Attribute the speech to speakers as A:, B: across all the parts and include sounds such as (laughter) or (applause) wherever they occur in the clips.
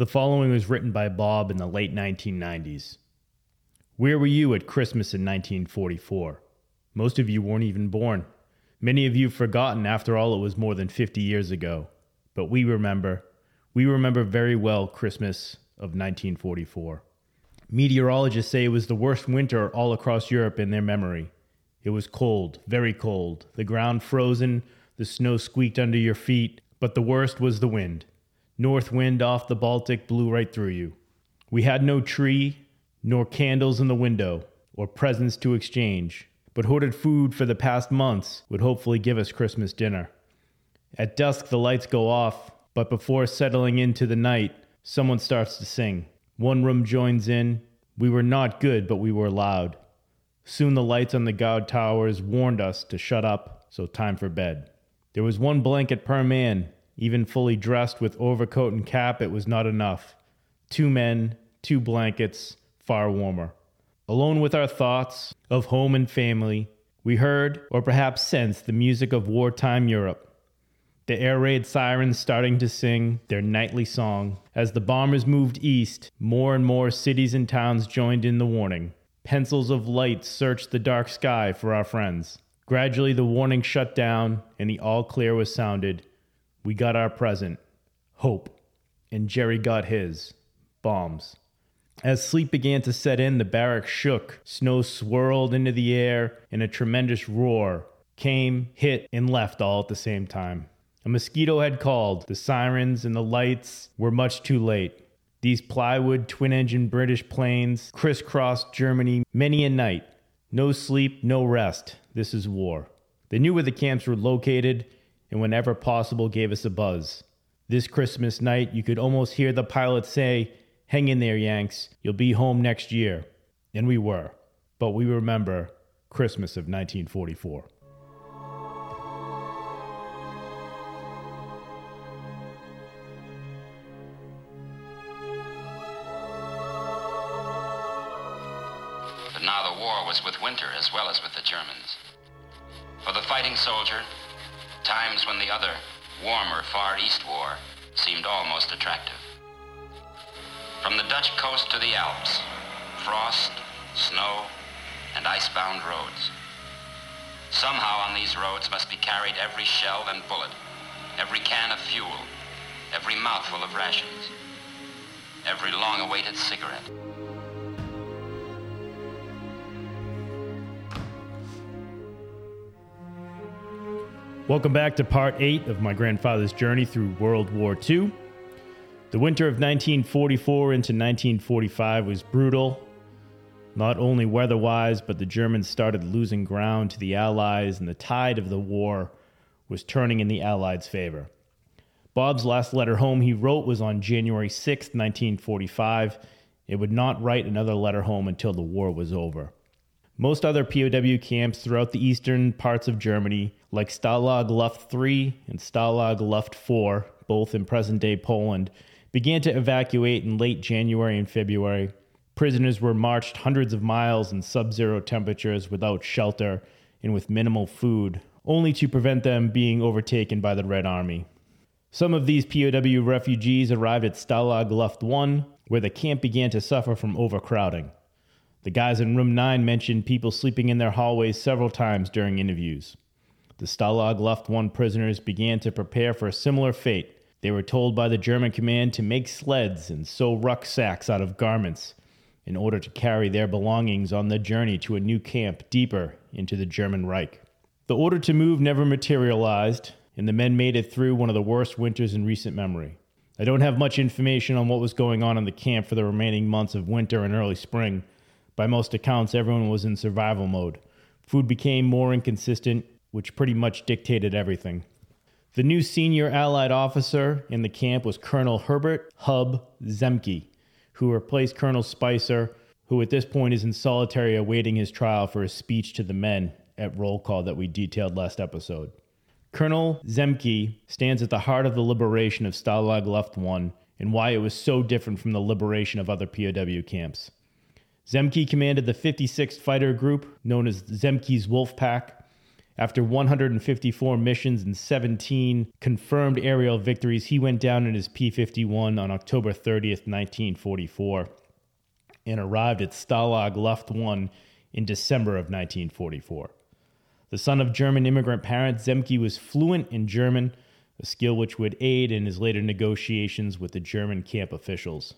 A: The following was written by Bob in the late 1990s. Where were you at Christmas in 1944? Most of you weren't even born. Many of you have forgotten, after all, it was more than 50 years ago. But we remember. We remember very well Christmas of 1944. Meteorologists say it was the worst winter all across Europe in their memory. It was cold, very cold, the ground frozen, the snow squeaked under your feet, but the worst was the wind. North wind off the Baltic blew right through you. We had no tree, nor candles in the window, or presents to exchange, but hoarded food for the past months would hopefully give us Christmas dinner. At dusk, the lights go off, but before settling into the night, someone starts to sing. One room joins in. We were not good, but we were loud. Soon the lights on the guard towers warned us to shut up, so time for bed. There was one blanket per man. Even fully dressed with overcoat and cap, it was not enough. Two men, two blankets, far warmer. Alone with our thoughts of home and family, we heard, or perhaps sensed, the music of wartime Europe. The air raid sirens starting to sing their nightly song. As the bombers moved east, more and more cities and towns joined in the warning. Pencils of light searched the dark sky for our friends. Gradually, the warning shut down and the all clear was sounded. We got our present hope, and Jerry got his bombs. As sleep began to set in, the barrack shook. Snow swirled into the air, and a tremendous roar came, hit, and left all at the same time. A mosquito had called. The sirens and the lights were much too late. These plywood twin engine British planes crisscrossed Germany many a night. No sleep, no rest. This is war. They knew where the camps were located and whenever possible gave us a buzz. This Christmas night, you could almost hear the pilot say, Hang in there, Yanks. You'll be home next year. And we were. But we remember Christmas of 1944.
B: Carried every shell and bullet, every can of fuel, every mouthful of rations, every long awaited cigarette.
A: Welcome back to part 8 of my grandfather's journey through World War II. The winter of 1944 into 1945 was brutal, not only weather wise, but the Germans started losing ground to the Allies, and the tide of the war was turning in the Allies' favor. Bob's last letter home he wrote was on January 6, 1945. It would not write another letter home until the war was over. Most other POW camps throughout the eastern parts of Germany, like Stalag Luft III and Stalag Luft IV, both in present day Poland, began to evacuate in late January and February. Prisoners were marched hundreds of miles in sub zero temperatures without shelter and with minimal food, only to prevent them being overtaken by the Red Army. Some of these POW refugees arrived at Stalag Luft I, where the camp began to suffer from overcrowding. The guys in room 9 mentioned people sleeping in their hallways several times during interviews. The Stalag Luft 1 prisoners began to prepare for a similar fate. They were told by the German command to make sleds and sew rucksacks out of garments in order to carry their belongings on the journey to a new camp deeper into the German Reich. The order to move never materialized, and the men made it through one of the worst winters in recent memory. I don't have much information on what was going on in the camp for the remaining months of winter and early spring, by most accounts, everyone was in survival mode. Food became more inconsistent, which pretty much dictated everything. The new senior Allied officer in the camp was Colonel Herbert Hub Zemke, who replaced Colonel Spicer, who at this point is in solitary awaiting his trial for his speech to the men at roll call that we detailed last episode. Colonel Zemke stands at the heart of the liberation of Stalag Luft I and why it was so different from the liberation of other POW camps. Zemke commanded the 56th Fighter Group, known as Zemke's Wolf Pack. After 154 missions and 17 confirmed aerial victories, he went down in his P 51 on October 30th, 1944, and arrived at Stalag Luft 1 in December of 1944. The son of German immigrant parents, Zemke was fluent in German, a skill which would aid in his later negotiations with the German camp officials.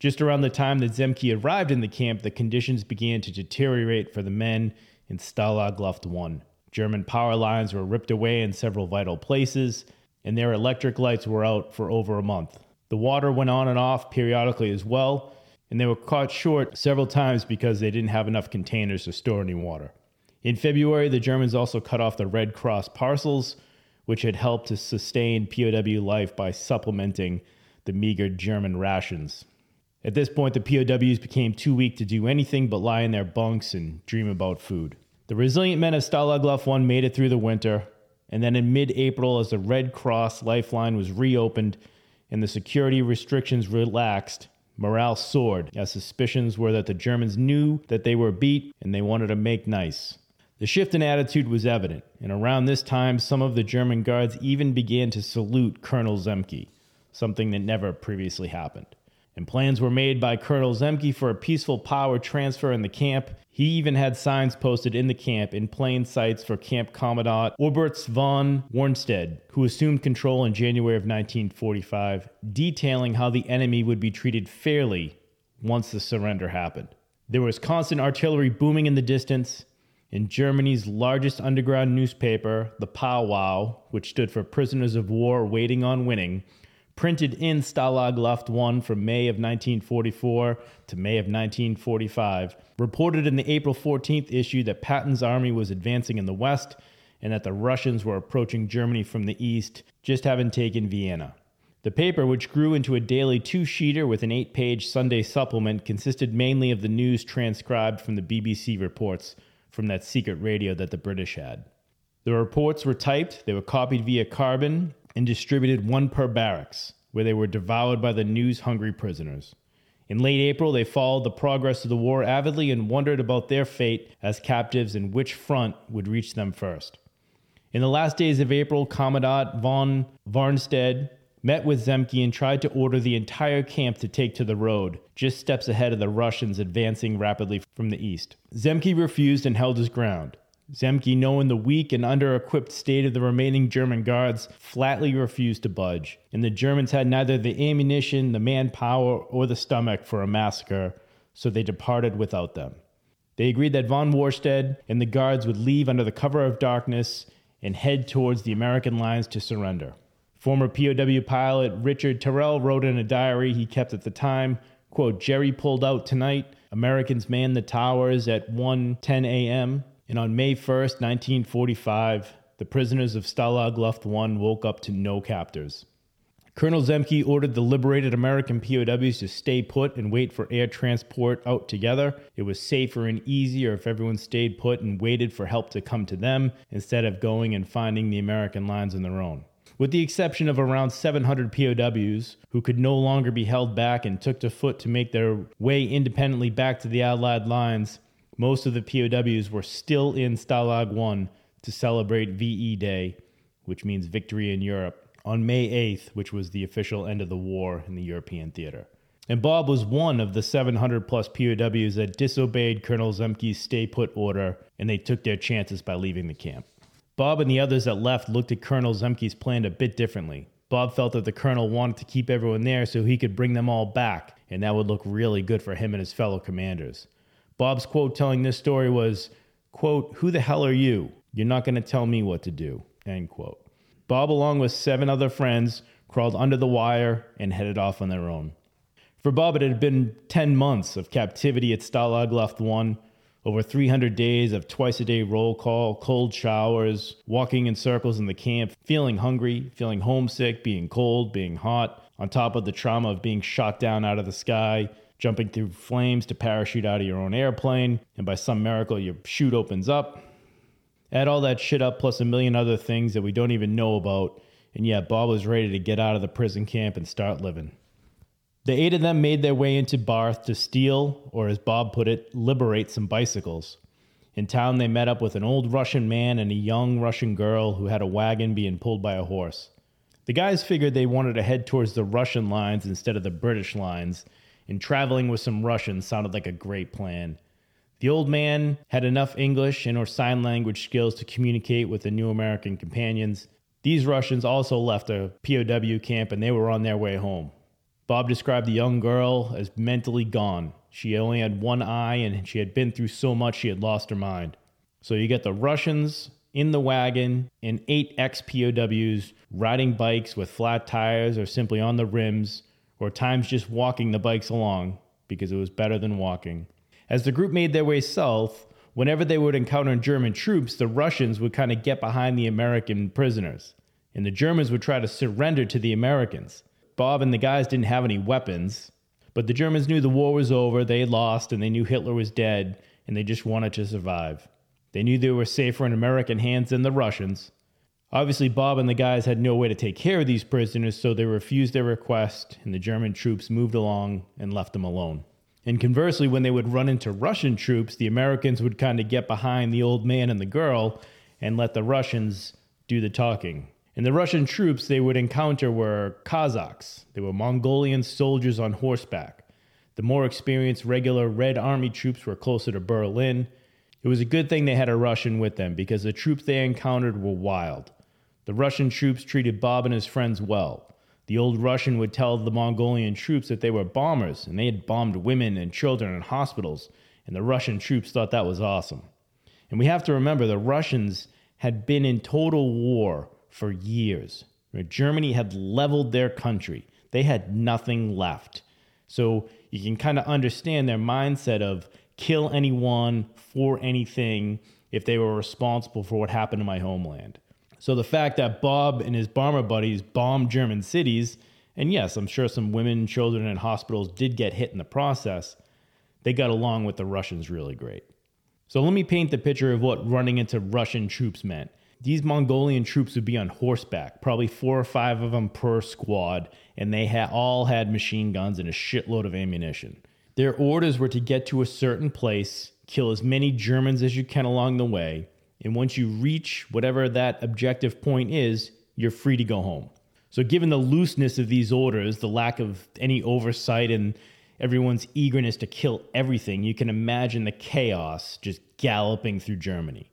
A: Just around the time that Zemke arrived in the camp, the conditions began to deteriorate for the men in Stalag Luft 1. German power lines were ripped away in several vital places, and their electric lights were out for over a month. The water went on and off periodically as well, and they were caught short several times because they didn't have enough containers to store any water. In February, the Germans also cut off the Red Cross parcels, which had helped to sustain POW life by supplementing the meager German rations. At this point, the POWs became too weak to do anything but lie in their bunks and dream about food. The resilient men of Stalag Luft 1 made it through the winter, and then in mid April, as the Red Cross lifeline was reopened and the security restrictions relaxed, morale soared as suspicions were that the Germans knew that they were beat and they wanted to make nice. The shift in attitude was evident, and around this time, some of the German guards even began to salute Colonel Zemke, something that never previously happened. And plans were made by Colonel Zemke for a peaceful power transfer in the camp. He even had signs posted in the camp in plain sights for Camp Commandant Oberst von Warnstedt, who assumed control in January of 1945, detailing how the enemy would be treated fairly once the surrender happened. There was constant artillery booming in the distance, in Germany's largest underground newspaper, the Powwow, which stood for Prisoners of War Waiting on Winning, printed in Stalag Luft 1 from May of 1944 to May of 1945, reported in the April 14th issue that Patton's army was advancing in the west and that the Russians were approaching Germany from the east, just having taken Vienna. The paper, which grew into a daily two sheeter with an eight page Sunday supplement, consisted mainly of the news transcribed from the BBC reports from that secret radio that the British had. The reports were typed, they were copied via carbon, and distributed one per barracks, where they were devoured by the news hungry prisoners. In late April, they followed the progress of the war avidly and wondered about their fate as captives and which front would reach them first. In the last days of April, Commandant von Warnstedt met with Zemke and tried to order the entire camp to take to the road, just steps ahead of the Russians advancing rapidly from the east. Zemke refused and held his ground. Zemke, knowing the weak and under equipped state of the remaining German guards, flatly refused to budge, and the Germans had neither the ammunition, the manpower, or the stomach for a massacre, so they departed without them. They agreed that von Warnstedt and the guards would leave under the cover of darkness and head towards the American lines to surrender. Former POW pilot Richard Terrell wrote in a diary he kept at the time, quote, Jerry pulled out tonight. Americans manned the towers at 1:10 a.m. And on May 1st, 1945, the prisoners of Stalag Luft 1 woke up to no captors. Colonel Zemke ordered the liberated American POWs to stay put and wait for air transport out together. It was safer and easier if everyone stayed put and waited for help to come to them instead of going and finding the American lines on their own. With the exception of around 700 POWs who could no longer be held back and took to foot to make their way independently back to the Allied lines, most of the POWs were still in Stalag 1 to celebrate VE Day, which means victory in Europe, on May 8th, which was the official end of the war in the European theater. And Bob was one of the 700 plus POWs that disobeyed Colonel Zemke's stay put order, and they took their chances by leaving the camp. Bob and the others that left looked at Colonel Zemke's plan a bit differently. Bob felt that the colonel wanted to keep everyone there so he could bring them all back, and that would look really good for him and his fellow commanders. Bob's quote telling this story was, quote, Who the hell are you? You're not going to tell me what to do, end quote. Bob, along with seven other friends, crawled under the wire and headed off on their own. For Bob, it had been 10 months of captivity at Stalag Luft 1, over 300 days of twice a day roll call, cold showers, walking in circles in the camp, feeling hungry, feeling homesick, being cold, being hot, on top of the trauma of being shot down out of the sky, jumping through flames to parachute out of your own airplane, and by some miracle your chute opens up. Add all that shit up plus a million other things that we don't even know about, and yet Bob was ready to get out of the prison camp and start living. The eight of them made their way into Barth to steal, or as Bob put it, liberate some bicycles. In town, they met up with an old Russian man and a young Russian girl who had a wagon being pulled by a horse. The guys figured they wanted to head towards the Russian lines instead of the British lines, and traveling with some Russians sounded like a great plan. The old man had enough English and or sign language skills to communicate with the new American companions. These Russians also left a POW camp and they were on their way home. Bob described the young girl as mentally gone. She only had one eye and she had been through so much she had lost her mind. So you get the Russians in the wagon and eight ex POWs riding bikes with flat tires or simply on the rims, or times just walking the bikes along because it was better than walking. As the group made their way south, whenever they would encounter German troops, the Russians would kind of get behind the American prisoners, and the Germans would try to surrender to the Americans. Bob and the guys didn't have any weapons, but the Germans knew the war was over, they lost, and they knew Hitler was dead, and they just wanted to survive. They knew they were safer in American hands than the Russians. Obviously, Bob and the guys had no way to take care of these prisoners, so they refused their request, and the German troops moved along and left them alone. And conversely, when they would run into Russian troops, the Americans would kind of get behind the old man and the girl and let the Russians do the talking. And the Russian troops they would encounter were Cossacks. They were Mongolian soldiers on horseback. The more experienced regular Red Army troops were closer to Berlin. It was a good thing they had a Russian with them because the troops they encountered were wild. The Russian troops treated Bob and his friends well. The old Russian would tell the Mongolian troops that they were bombers and they had bombed women and children in hospitals, and the Russian troops thought that was awesome. And we have to remember the Russians had been in total war for years. Germany had leveled their country, they had nothing left. So you can kind of understand their mindset of kill anyone for anything if they were responsible for what happened in my homeland. So the fact that Bob and his bomber buddies bombed German cities, and yes, I'm sure some women, children, and hospitals did get hit in the process, they got along with the Russians really great. So let me paint the picture of what running into Russian troops meant. These Mongolian troops would be on horseback, probably four or five of them per squad, and they all had machine guns and a shitload of ammunition. Their orders were to get to a certain place, kill as many Germans as you can along the way, and once you reach whatever that objective point is, you're free to go home. So, given the looseness of these orders, the lack of any oversight, and everyone's eagerness to kill everything, you can imagine the chaos just galloping through Germany.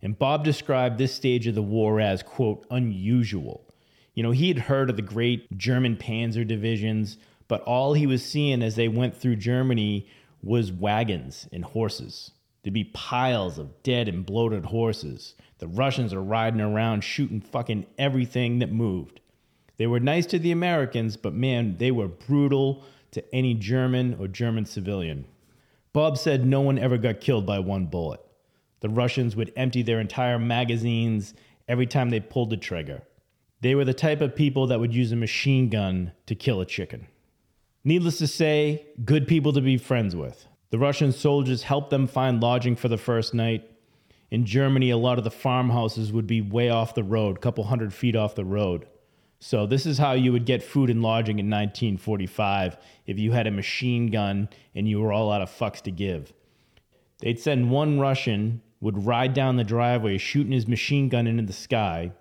A: And Bob described this stage of the war as, quote, unusual. You know, he had heard of the great German panzer divisions, but all he was seeing as they went through Germany was wagons and horses. There'd be piles of dead and bloated horses. The Russians are riding around shooting fucking everything that moved. They were nice to the Americans, but man, they were brutal to any German or German civilian. Bob said no one ever got killed by one bullet. The Russians would empty their entire magazines every time they pulled the trigger. They were the type of people that would use a machine gun to kill a chicken. Needless to say, good people to be friends with. The Russian soldiers helped them find lodging for the first night. In Germany, a lot of the farmhouses would be way off the road, a couple hundred feet off the road. So, this is how you would get food and lodging in 1945 if you had a machine gun and you were all out of fucks to give. They'd send one Russian would ride down the driveway shooting his machine gun into the sky.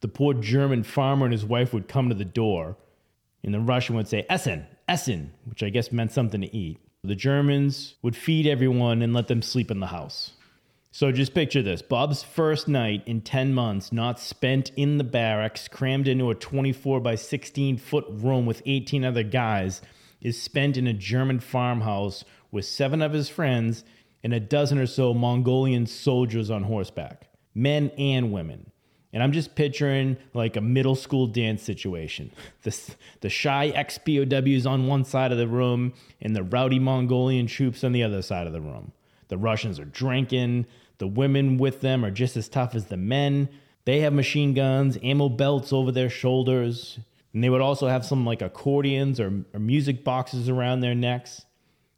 A: The poor German farmer and his wife would come to the door, and the Russian would say, Essen, Essen, which I guess meant something to eat. The Germans would feed everyone and let them sleep in the house. So just picture this Bob's first night in 10 months, not spent in the barracks, crammed into a 24 by 16 foot room with 18 other guys, is spent in a German farmhouse with seven of his friends and a dozen or so Mongolian soldiers on horseback, men and women. And I'm just picturing like a middle school dance situation. The, the shy ex POWs on one side of the room and the rowdy Mongolian troops on the other side of the room. The Russians are drinking. The women with them are just as tough as the men. They have machine guns, ammo belts over their shoulders. And they would also have some like accordions or, or music boxes around their necks.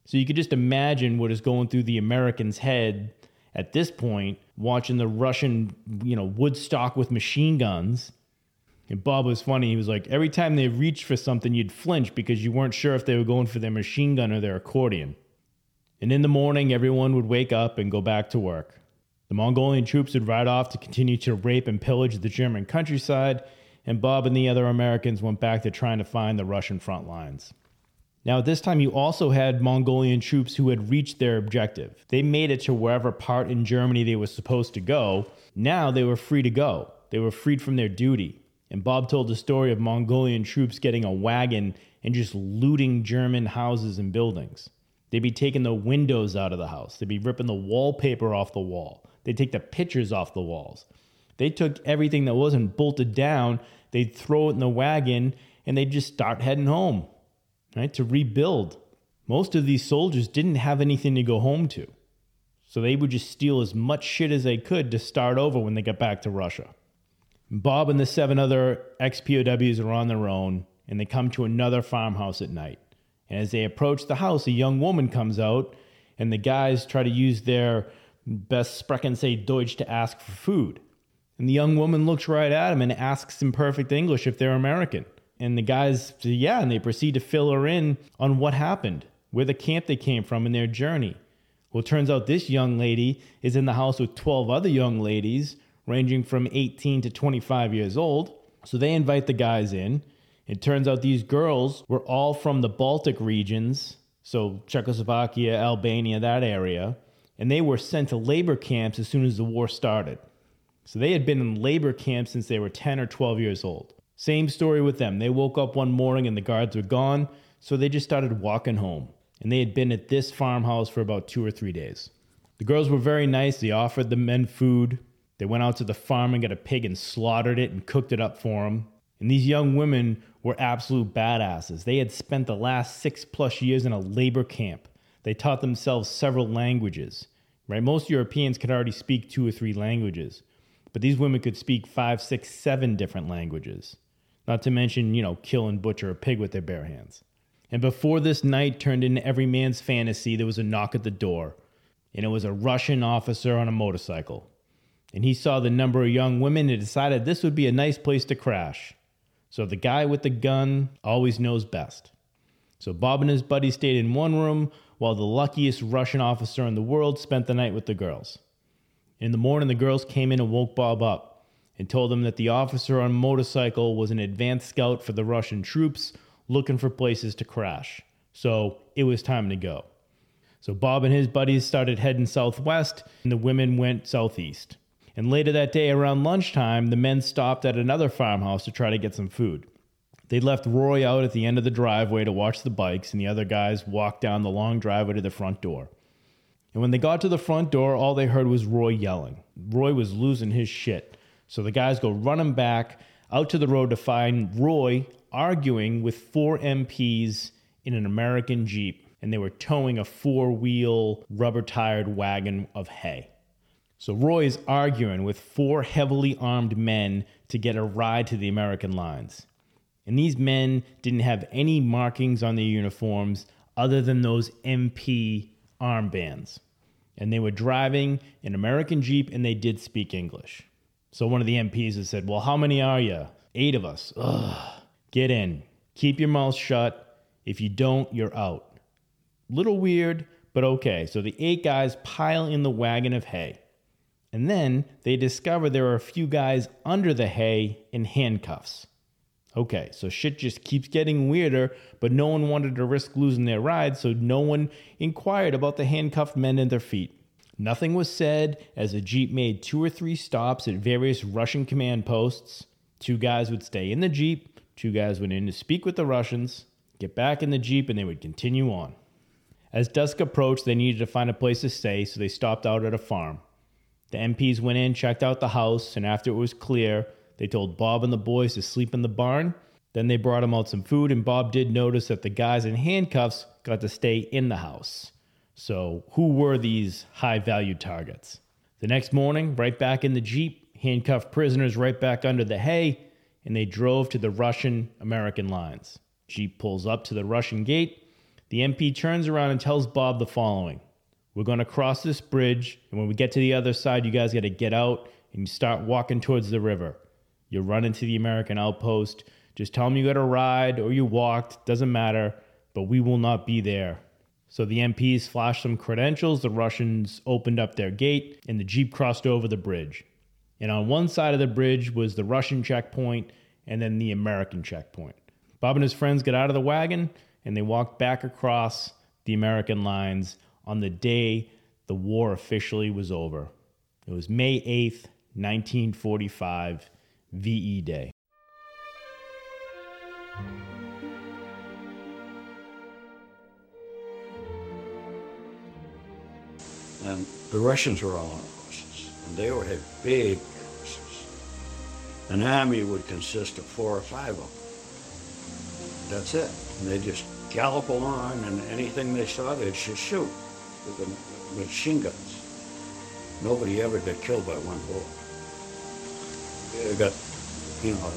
A: So you could just imagine what is going through the American's head at this point, watching the Russian, you know, Woodstock with machine guns. And Bob was funny. He was like, every time they reached for something, you'd flinch because you weren't sure if they were going for their machine gun or their accordion. And in the morning, everyone would wake up and go back to work. The Mongolian troops would ride off to continue to rape and pillage the German countryside, and Bob and the other Americans went back to trying to find the Russian front lines. Now, at this time, you also had Mongolian troops who had reached their objective. They made it to wherever part in Germany they were supposed to go. Now they were free to go, they were freed from their duty. And Bob told the story of Mongolian troops getting a wagon and just looting German houses and buildings. They'd be taking the windows out of the house, they'd be ripping the wallpaper off the wall, they'd take the pictures off the walls. They took everything that wasn't bolted down, they'd throw it in the wagon, and they'd just start heading home right, to rebuild. Most of these soldiers didn't have anything to go home to. So they would just steal as much shit as they could to start over when they got back to Russia. Bob and the seven other ex POWs are on their own, and they come to another farmhouse at night. And as they approach the house, a young woman comes out, and the guys try to use their best sprechen say Deutsch to ask for food. And the young woman looks right at him and asks in perfect English if they're American. And the guys yeah, and they proceed to fill her in on what happened, where the camp they came from, and their journey. Well, it turns out this young lady is in the house with 12 other young ladies, ranging from 18 to 25 years old. So they invite the guys in. It turns out these girls were all from the Baltic regions, so Czechoslovakia, Albania, that area, and they were sent to labor camps as soon as the war started. So they had been in labor camps since they were 10 or 12 years old. Same story with them. They woke up one morning and the guards were gone, so they just started walking home. And they had been at this farmhouse for about two or three days. The girls were very nice. They offered the men food. They went out to the farm and got a pig and slaughtered it and cooked it up for them. And these young women were absolute badasses. They had spent the last six plus years in a labor camp. They taught themselves several languages, right? Most Europeans could already speak two or three languages, but these women could speak five, six, seven different languages. Not to mention, you know, kill and butcher a pig with their bare hands. And before this night turned into every man's fantasy, there was a knock at the door, and it was a Russian officer on a motorcycle. And he saw the number of young women and decided this would be a nice place to crash. So the guy with the gun always knows best. So Bob and his buddy stayed in one room while the luckiest Russian officer in the world spent the night with the girls. In the morning, the girls came in and woke Bob up and told them that the officer on motorcycle was an advanced scout for the Russian troops looking for places to crash. So it was time to go. So Bob and his buddies started heading southwest, and the women went southeast. And later that day, around lunchtime, the men stopped at another farmhouse to try to get some food. They left Roy out at the end of the driveway to watch the bikes, and the other guys walked down the long driveway to the front door. And when they got to the front door, all they heard was Roy yelling. Roy was losing his shit. So the guys go running back out to the road to find Roy arguing with four MPs in an American Jeep, and they were towing a four wheel, rubber tired wagon of hay. So Roy is arguing with four heavily armed men to get a ride to the American lines. And these men didn't have any markings on their uniforms other than those MP armbands. And they were driving an American Jeep and they did speak English. So one of the MPs has said, Well, how many are you? Eight of us. Ugh. Get in. Keep your mouth shut. If you don't, you're out. Little weird, but okay. So the eight guys pile in the wagon of hay. And then they discover there are a few guys under the hay in handcuffs. Okay, so shit just keeps getting weirder, but no one wanted to risk losing their ride, so no one inquired about the handcuffed men and their feet. Nothing was said as the Jeep made two or three stops at various Russian command posts. Two guys would stay in the Jeep, two guys went in to speak with the Russians, get back in the Jeep, and they would continue on. As dusk approached, they needed to find a place to stay, so they stopped out at a farm. The MPs went in, checked out the house, and after it was clear, they told Bob and the boys to sleep in the barn. Then they brought him out some food, and Bob did notice that the guys in handcuffs got to stay in the house. So, who were these high value targets? The next morning, right back in the Jeep, handcuffed prisoners right back under the hay, and they drove to the Russian American lines. Jeep pulls up to the Russian gate. The MP turns around and tells Bob the following We're going to cross this bridge, and when we get to the other side, you guys got to get out and you start walking towards the river. You run into the American outpost. Just tell them you got a ride or you walked, doesn't matter, but we will not be there So the MPs flashed some credentials, the Russians opened up their gate, and the Jeep crossed over the bridge. And on one side of the bridge was the Russian checkpoint and then the American checkpoint. Bob and his friends got out of the wagon and they walked back across the American lines on the day the war officially was over. It was May 8th, 1945, VE Day.
C: And the Russians were all on horses, and they would have big horses. An army would consist of four or five of them. That's it. And they just gallop along, and anything they saw, they'd just shoot with the machine guns. Nobody ever got killed by one bullet. They got, you know,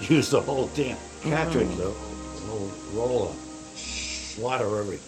C: (laughs) used the whole damn cartridge, mm-hmm. the whole roll of slaughter everything.